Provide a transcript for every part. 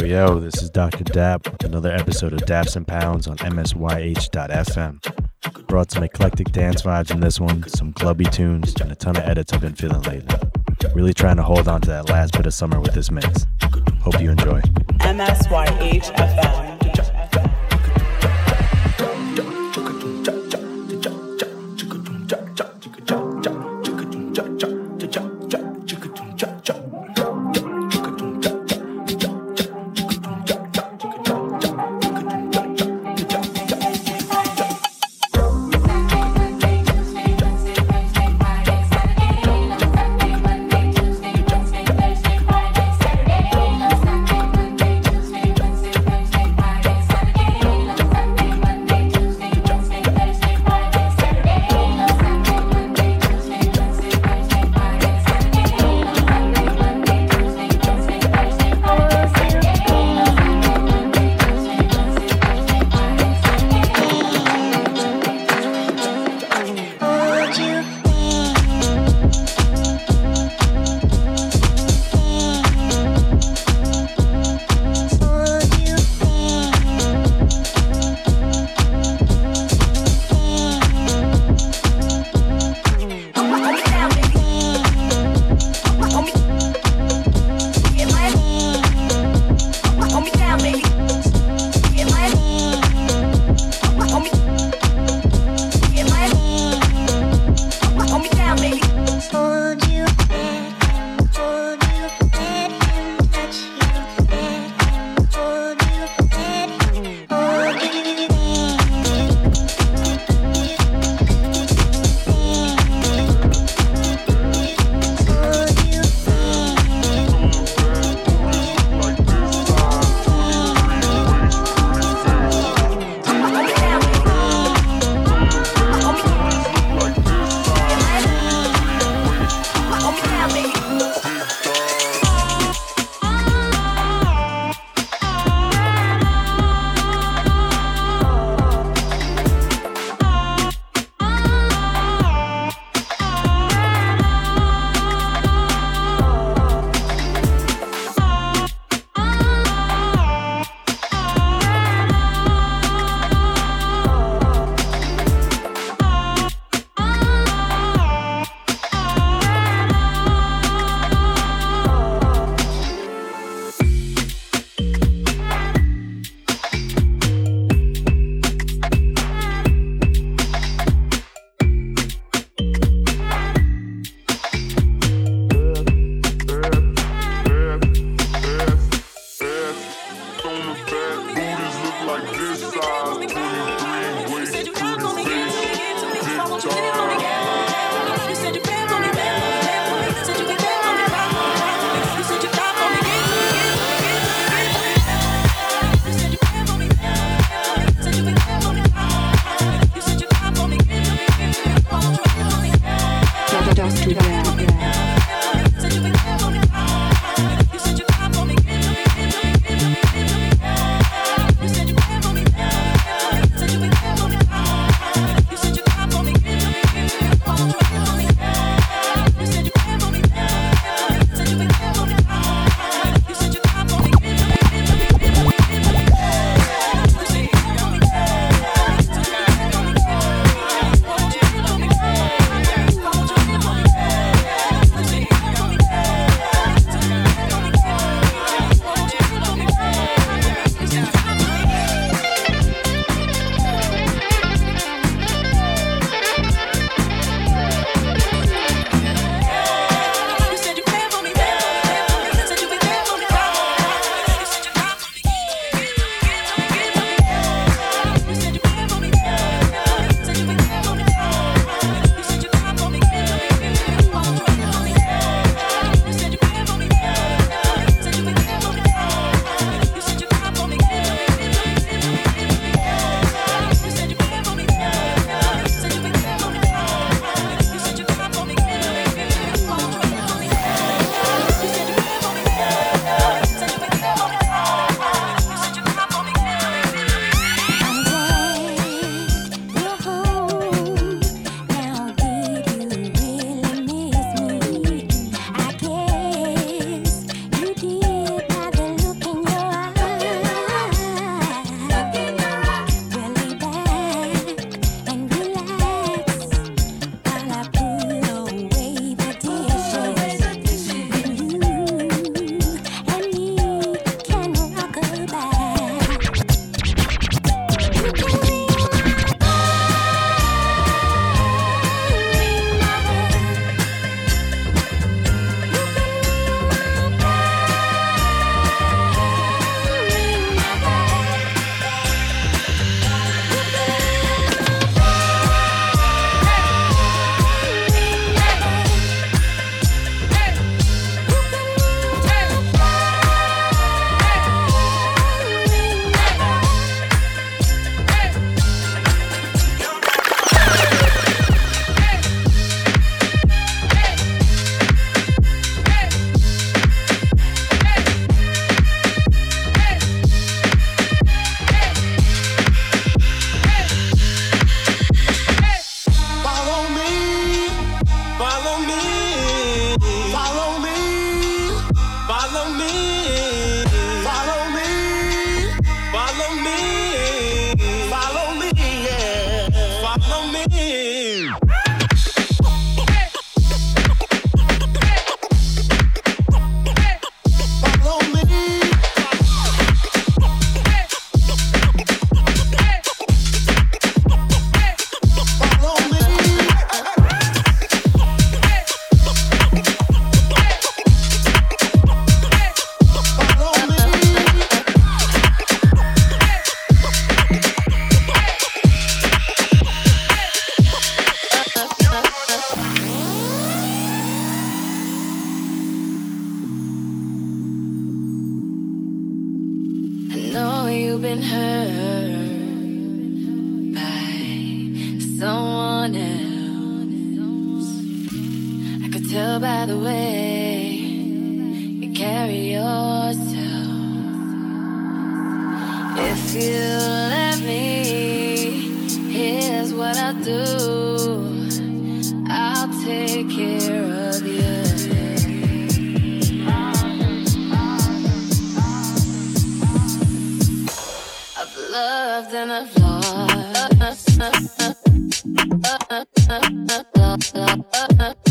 Yo, yo, this is Dr. Dap with another episode of Daps and Pounds on MSYH.FM. Brought some eclectic dance vibes in this one, some clubby tunes, and a ton of edits I've been feeling lately. Really trying to hold on to that last bit of summer with this mix. Hope you enjoy. MSYH FM.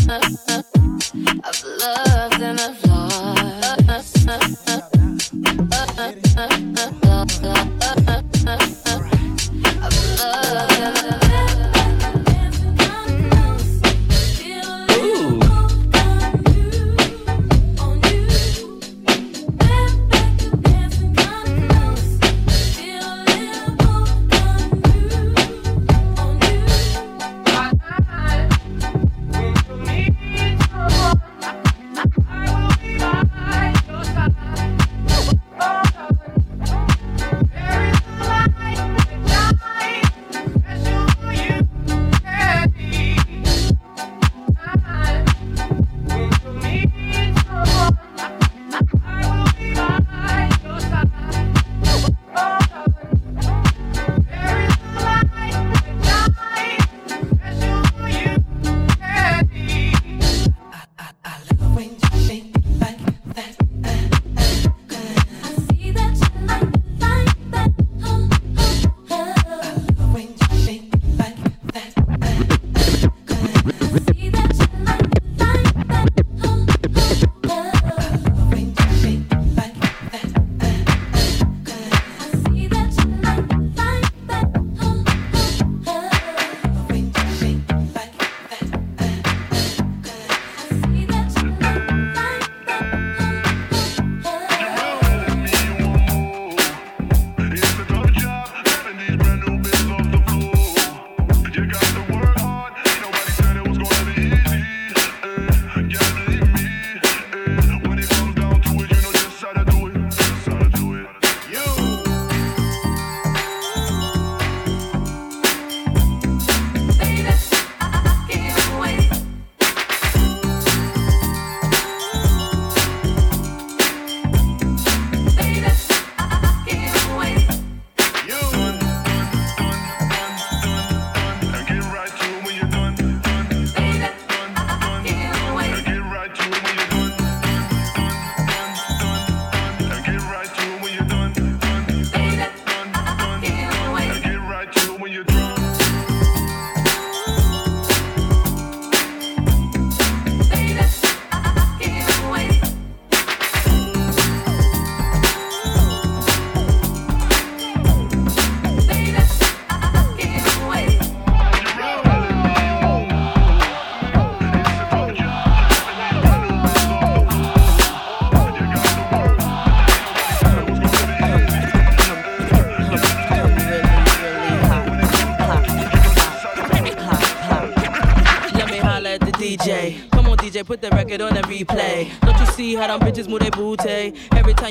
I've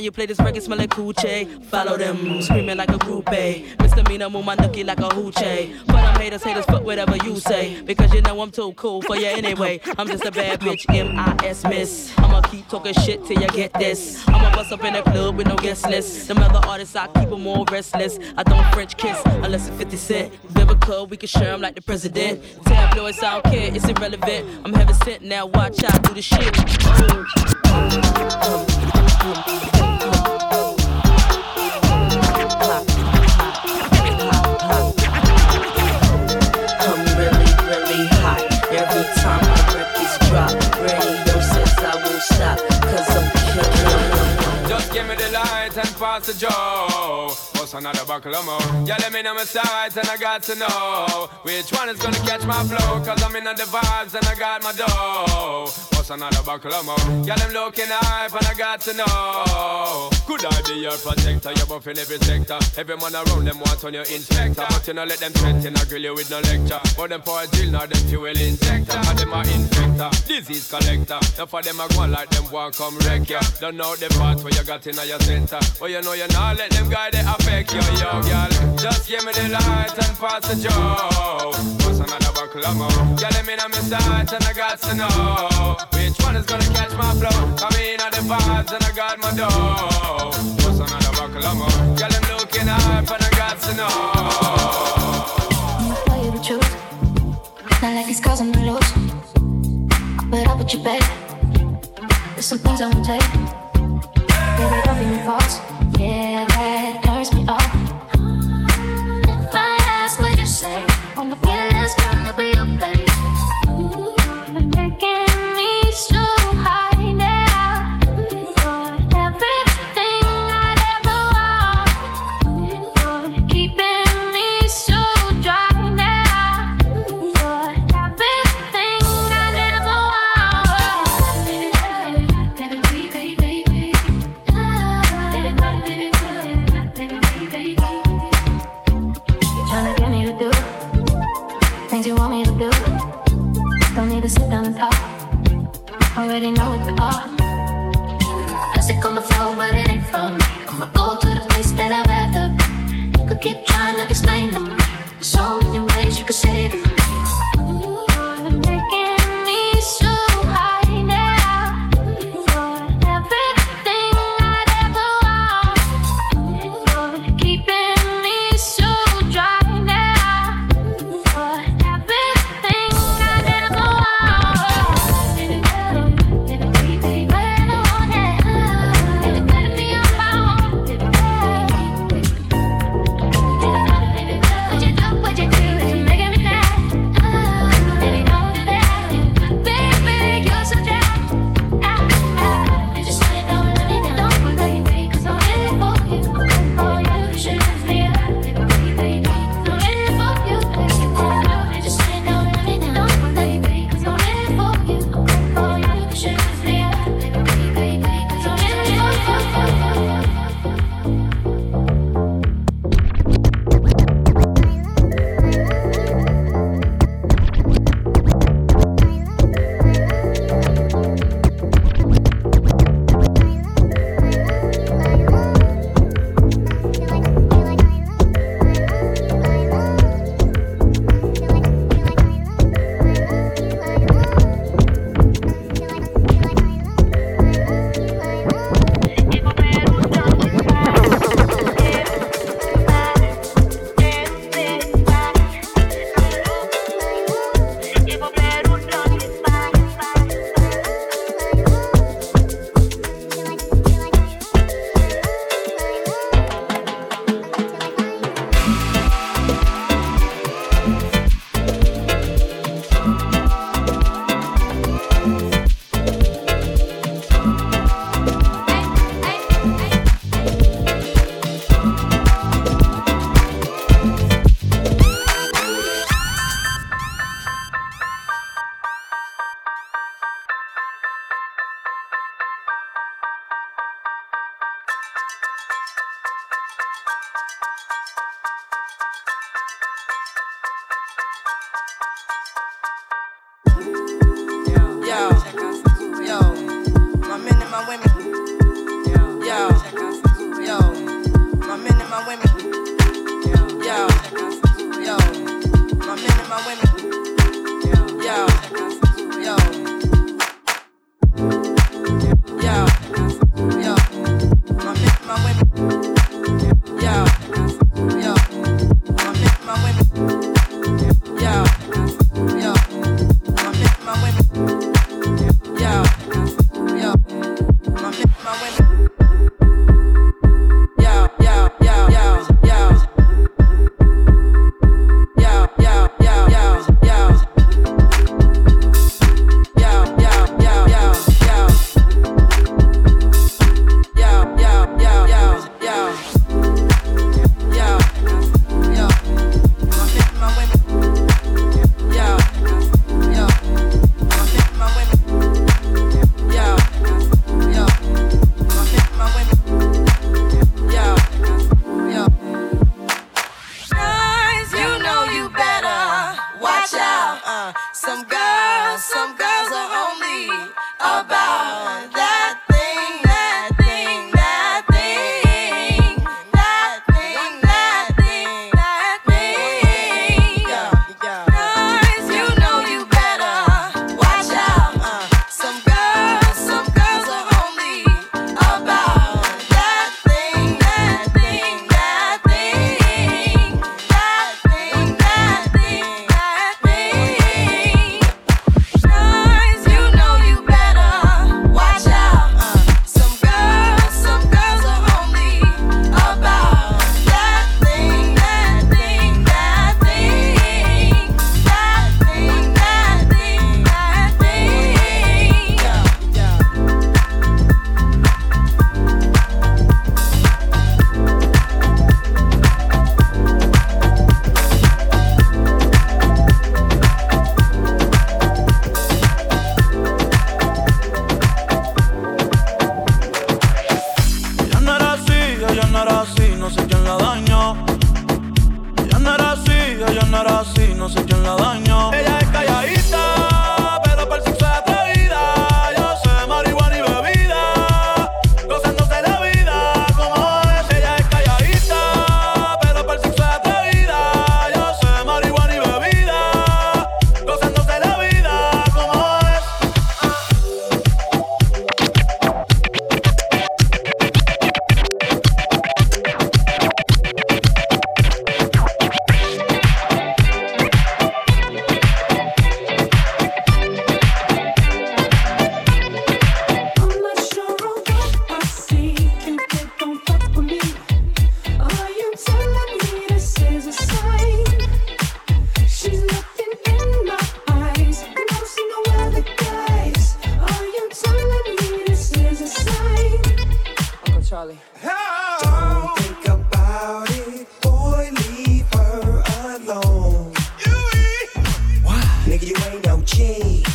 you play this record, smell like coochie. Follow them, screaming like a groupie. Misdemeanor, move my nookie like a hoochie. But I'm haters, haters, fuck whatever you say. Because you know I'm too cool for you anyway. I'm just a bad bitch, M-I-S miss. I'ma keep talking shit till you get this. I'ma bust up in the club with no guest list. Them other artists, I keep them all restless. I don't French kiss unless it's 50 Cent. Vivica, we can share them like the president. Tabloids, I don't care, it's irrelevant. I'm heaven sent now, watch out, do the shit. Pass the Joe. What's another buckle of more? Yeah, let me know my sides and I got to know which one is gonna catch my flow. Cause I'm in the vibes and I got my dough. What's another buckle more? Yeah, them looking hype and I got to know. Could I be your protector? You're buff in every sector. Every man around them wants on your inspector. But you know let them threaten, I grill you with no lecture. But them for a drill, now them fuel injector. And them a infector, disease collector. Now for them a go like them want come wreck ya. Don't know the parts where you got in your center. But you know you not let them guide it affect you, yo, girl. Just give me the light and pass the joe. What's another buckle of more? Let me know my sights and I got to know which one is gonna catch my flow. Come in on the vibes and I got my dough. What's another buckle of more? Yeah, them looking hard and I got to know. You the truth. Not like these girls on the loose. But up with your babe. There's some things I won't take. Baby, don't be fault. Yeah, that turns me off. If I ask what you say, when the feeling's gonna be okay.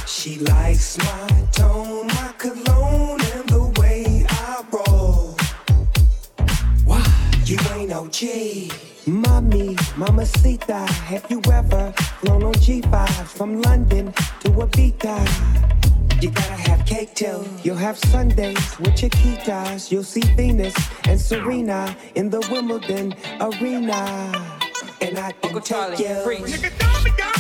She likes my tone, my cologne, and the way I roll. Why? You ain't no G. Mommy, Mama Sita, have you ever flown on G5 from London to Ibiza? You gotta have cake till you'll have Sundays with your Chiquitas. You'll see Venus and Serena in the Wimbledon arena. And I can Uncle Charlie, take you. Freeze.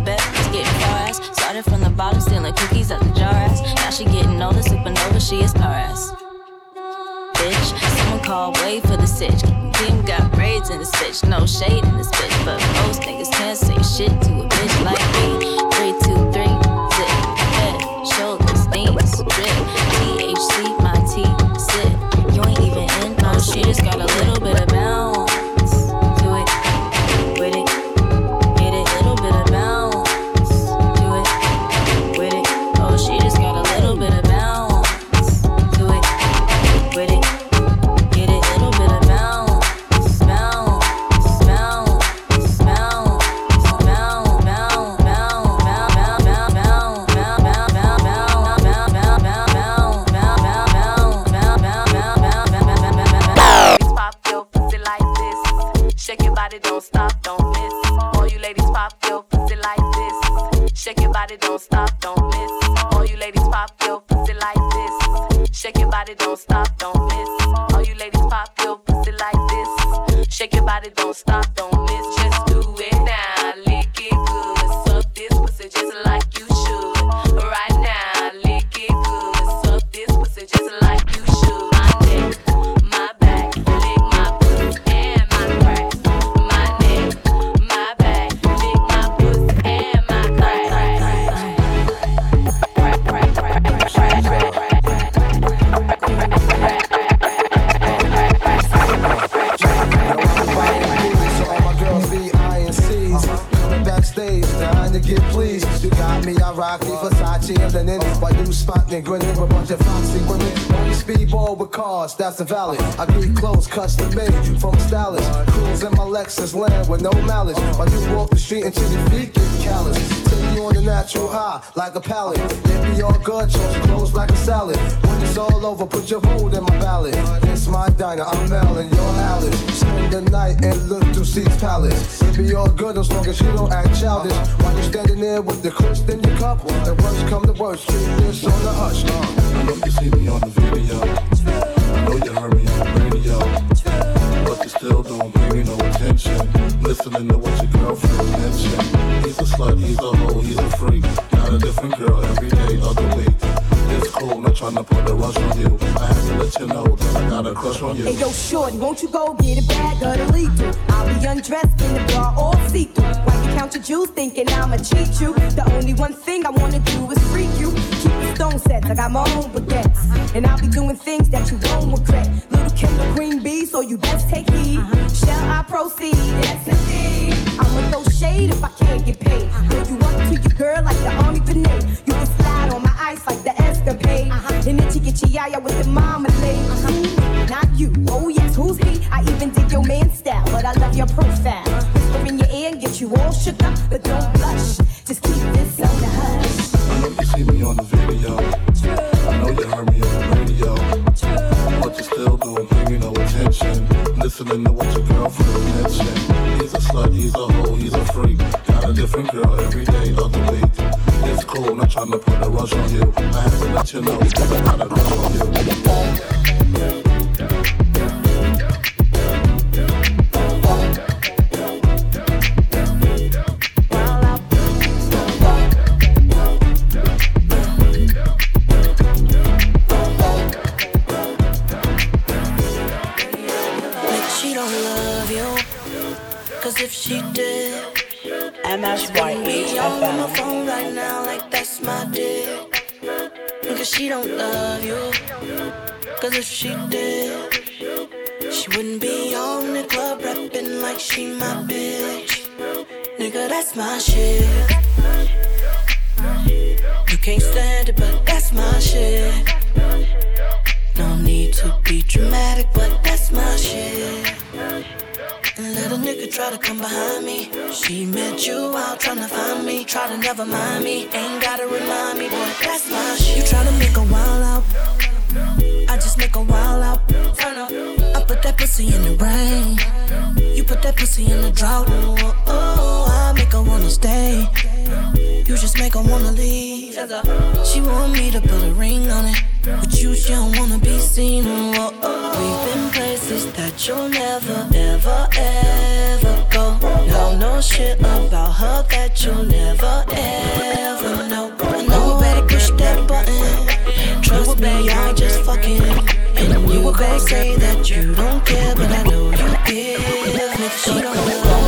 getting better, it's getting ass. Started from the bottom, stealing cookies out the jar ass. Now she getting older, supernova, she is tar ass. Bitch, someone called. wait for the sitch. Team got braids in the stitch. no shade in the bitch. But most niggas can't say shit to a bitch like me. Three, two, three, zip, head, shoulders, knees, drip. THC, my teeth, sit. You ain't even in, no, she just got a little bit of that's invalid. I get clothes custom made from stylist. Cruise in my Lexus land with no malice. While you walk the street until your feet get callous. Take you on the natural high, like a pallet. Make me all good, chose clothes like a salad. When it's all over, put your hold in my ballad. It's my diner, I'm Mel and you're Alice. Spend the night and look through C's palace. It be all good as long as you don't act childish. While you standing there with the kush in your cup, the worst come to worst, keep this on the hush. Uh. I know you see me on the video. Know you heard me on the radio. But you still don't pay me no attention. Listening to what your girlfriend mentioned. He's a slut, he's a hoe, he's a freak. Got a different girl every day of the week. It's cool, not trying to put a rush on you. I have to let you know that I got a crush on you. Hey yo, shorty, won't you go get a bag of the lethal? I'll be undressed in the bra, all see through. While you count your jewels, thinking I'ma cheat you. The only one thing I wanna do is freak you. The stone sets, I got my own baguettes. And I'll be doing things that you won't regret. Lil' Kim the Queen Bee, so you best take heed. Shall I proceed? Yes, indeed. I'ma throw shade if I can't get paid. Build you up to your girl like the army grenade. You can slide on my ice like the escapade. And then chicky chiaya with the marmalade. Not you, oh yes, who's he? I even dig your man style, but I love your profile. Whisper in your ear and get you all shook up, but don't blush. See me on the video. I know you heard me on the radio. But you still don't pay me no attention. Listening to what your girlfriend mentioned. He's a slut, he's a hoe, he's a freak. Got a different girl every day of the week. It's cool, not trying to put a rush on you. I have to let you know I got a crush on you. She did, MSYH on my phone right now, like that's my dick. Cause she don't love you. Cause if she did, she wouldn't be on the club rapping like she my bitch. Nigga, that's my shit. You can't stand it, but that's my shit. No need to be dramatic, but that's my shit. Let a nigga try to come behind me. She met you out trying to find me. Try to never mind me. Ain't gotta remind me, boy, that's my shit. You try to make a wild out. I just make a wild out. Turn up. I put that pussy in the rain. You put that pussy in the drought. Oh, oh, oh. Make her wanna stay. You just make her wanna leave. She want me to put a ring on it. But you, she don't wanna be seen. Oh, oh. We've been places that you'll never, ever, ever go. Know no shit about her that you'll never, ever know. I know push that button. Trust me, I just fucking. And you gon' say that you don't care, but I know you give. If she don't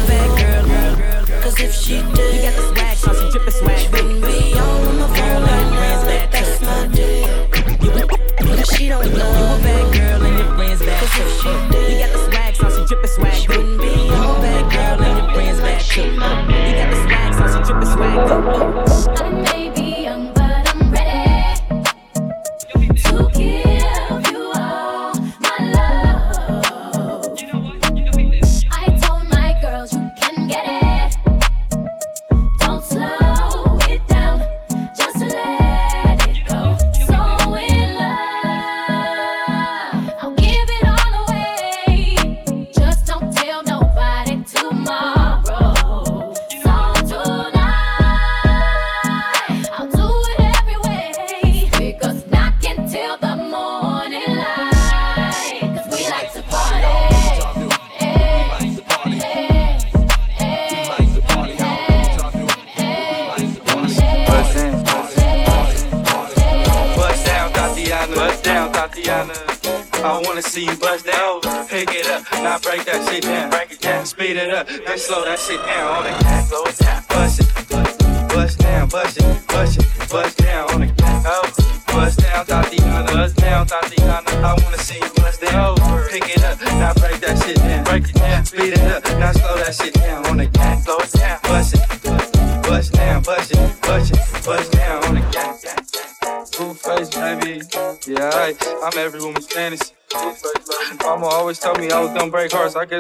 cause if she did, you got the swag, so she drippin' swag. She wouldn't be on my phone right now, like that's my dick. Cause she don't love you a bad girl and your friends bad too. You got the swag, so she drippin' swag. She wouldn't be on a bad girl and your friends bad. You got the swag, so she drippin' swag.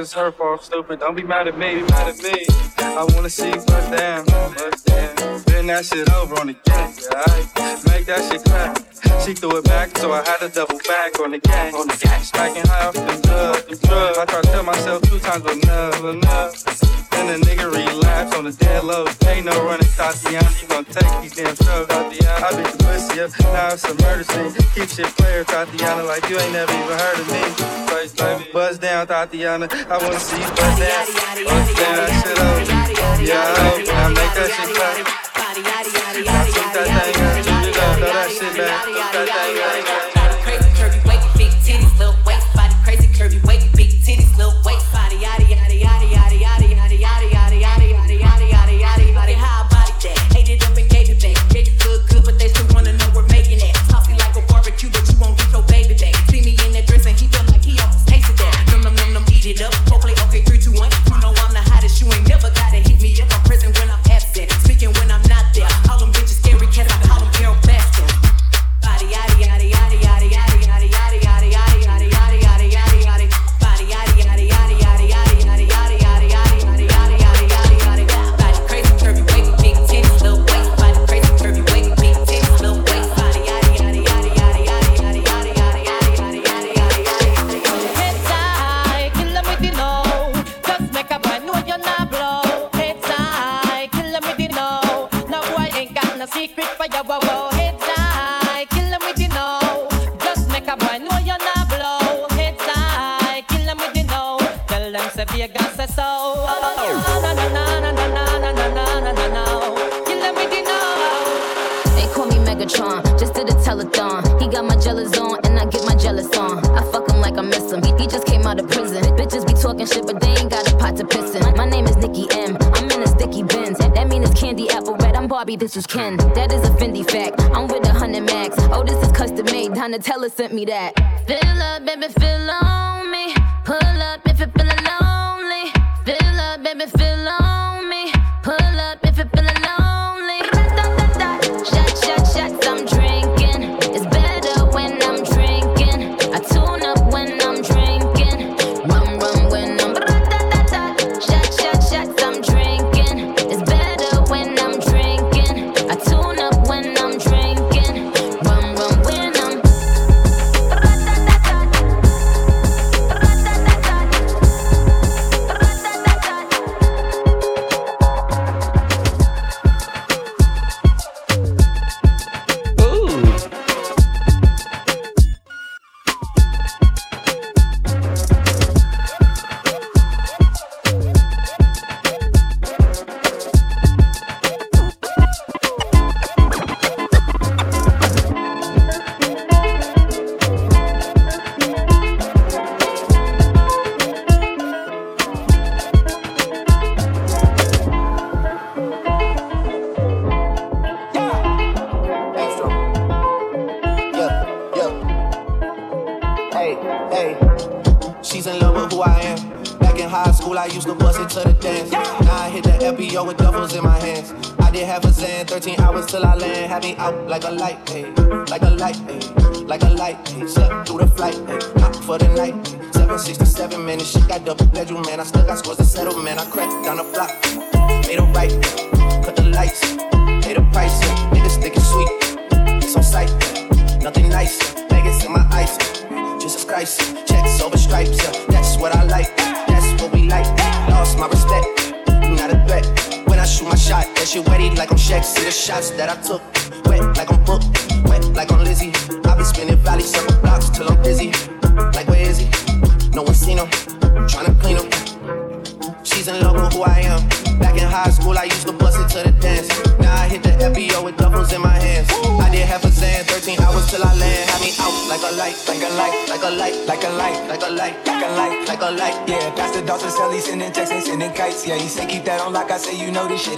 It's her fault. Stupid. Don't be mad at me. Be mad at me. I wanna see you bust down, bust down. Bend that shit over on the gang. Make that shit clap. She threw it back, so I had to double back on the gang. On the gang. Smacking high off the drugs, the drugs. I tried to tell myself two times, but enough, enough. Then the nigga relapse on the dead low. Ain't no running, Tatiana. You gon' take these damn drugs, out the Tatiana. I beat the pussy up, now it's a murder scene. Keep shit player, Tatiana, like you ain't never even heard of me. Face, baby, buzz down, Tatiana. I wanna see you buzz down. Buzz down, that shit over. Yeah, I I make that shit clap. Now took that thing up, it up, throw that shit back. That thing up.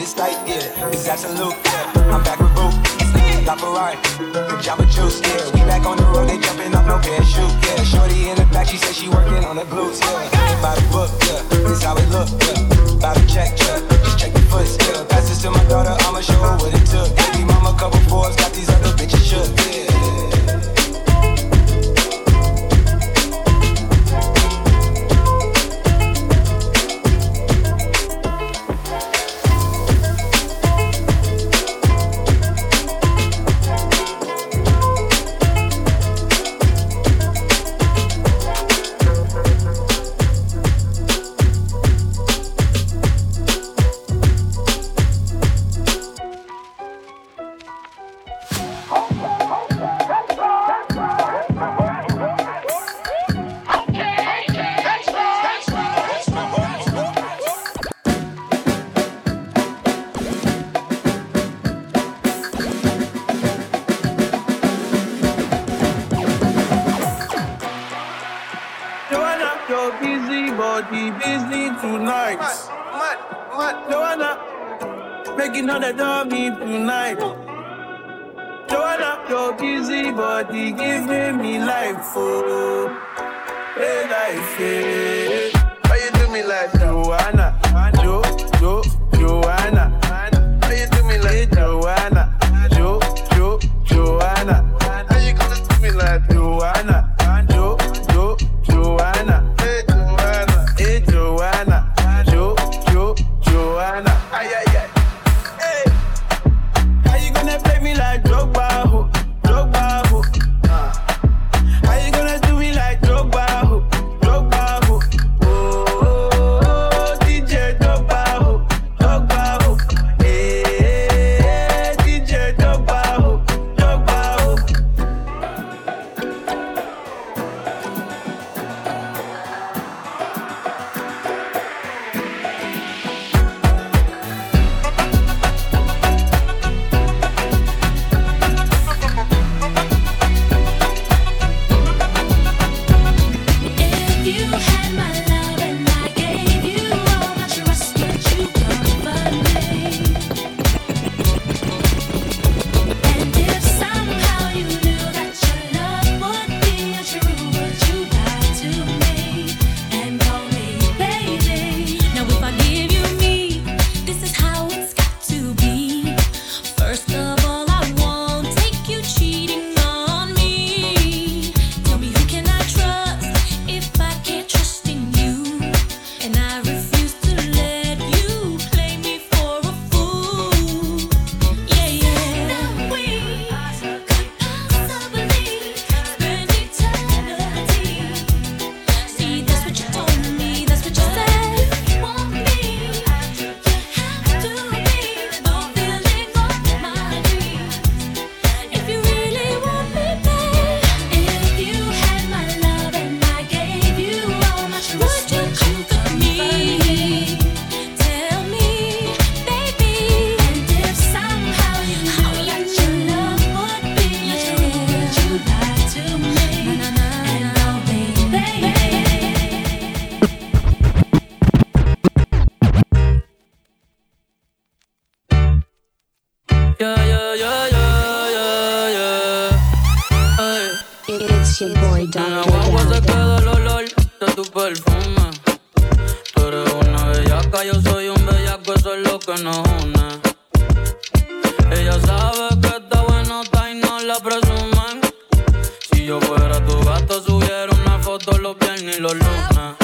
It's like yeah, it's absolute. Yeah. I'm back with Boo, LaFerrari, Jamba Juice, yeah. We back on the road, they jumping up, no parachute, yeah. Shorty in the back, she said she working on the glutes, yeah. By the book, yeah, this how it look, yeah. By the check, yeah, just check the foot, yeah. Pass this to my daughter, I'ma show her what it took. Baby mama, couple fours, got these other bitches shook, yeah. It's your boy, Dr. En la guagua se queda el olor de tu perfume. Tú eres una bellaca, yo soy un bellaco, eso es lo que nos une. Ella sabe que está bueno, está y no la presumen. Si yo fuera tu gato, subiera una foto los viernes y los lunes.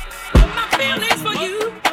feelings for you.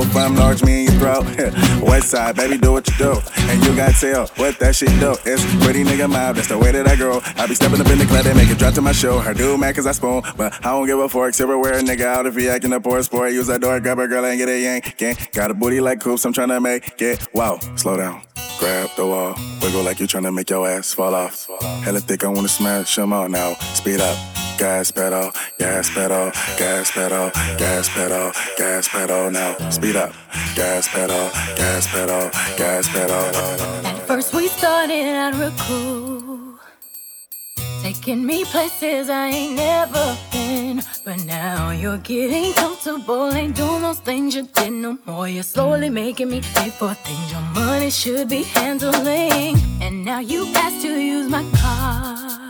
B5 from large me in your throat. West side, baby, do what you do. And you got tell what that shit do. It's pretty nigga mob, that's the way that I grow. I be stepping up in the club, they make it drop to my show. Her do man, cause I spoon. But I don't give a fork, silverware, nigga out if he acting a poor sport. Use that door, grab a girl and get a yank. Can't got a booty like coops, I'm trying to make it. Wow, slow down. Grab the wall, wiggle like you trying to make your ass fall off. Hella thick, I wanna smash them all now. Speed up, gas pedal, gas pedal, gas pedal, gas pedal, gas pedal now. Speed up, gas pedal, gas pedal, gas pedal. At First we started out real cool, taking me places I ain't never been. But now you're getting comfortable, ain't doing those things you did no more. You're slowly making me pay for things your money should be handling. And now you ask to use my car.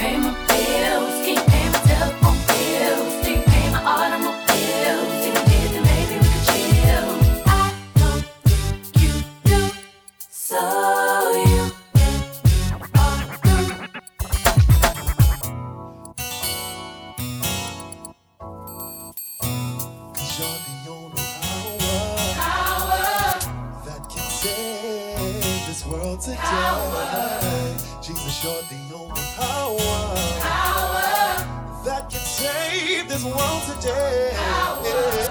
You're the only power, that can save this world today. Hey,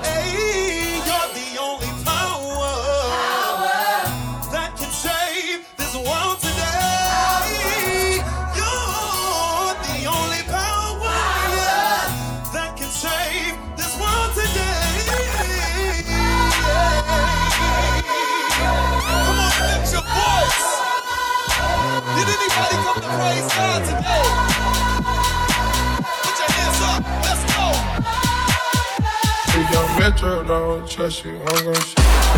Your metro don't trust you, I'm gonna shoot.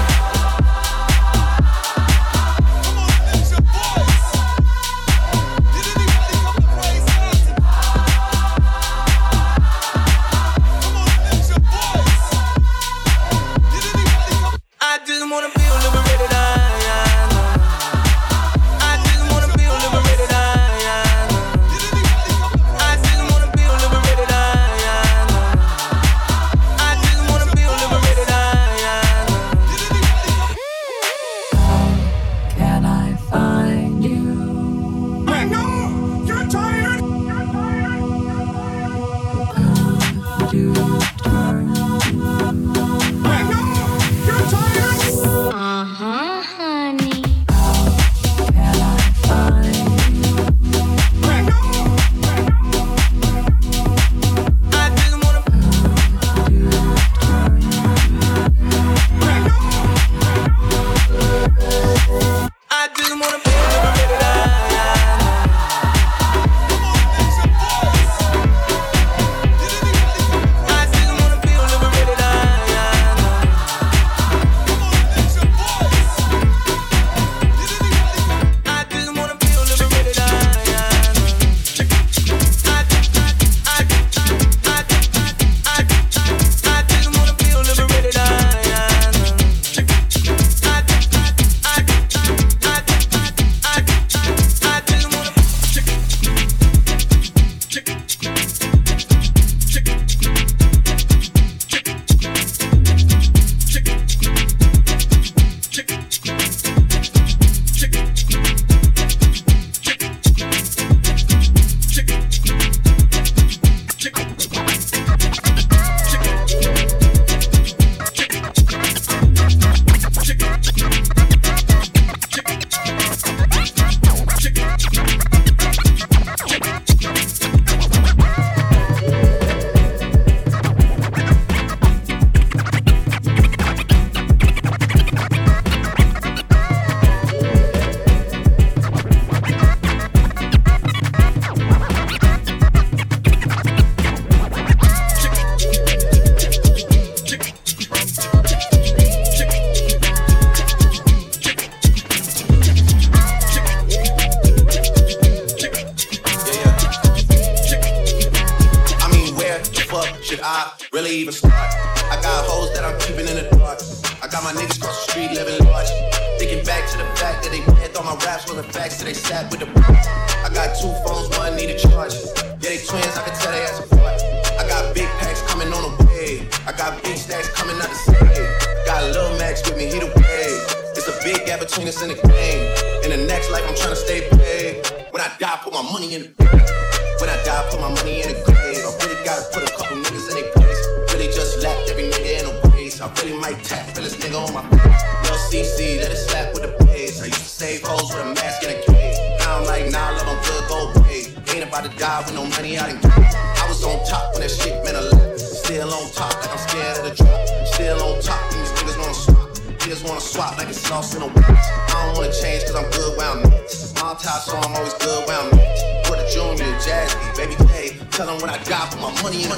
my money and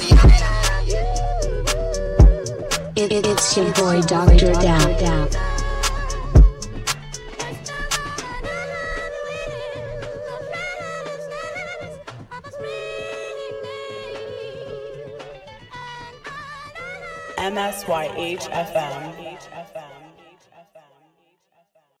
it, it, it's your boy Dr. Dab. MSYHFM.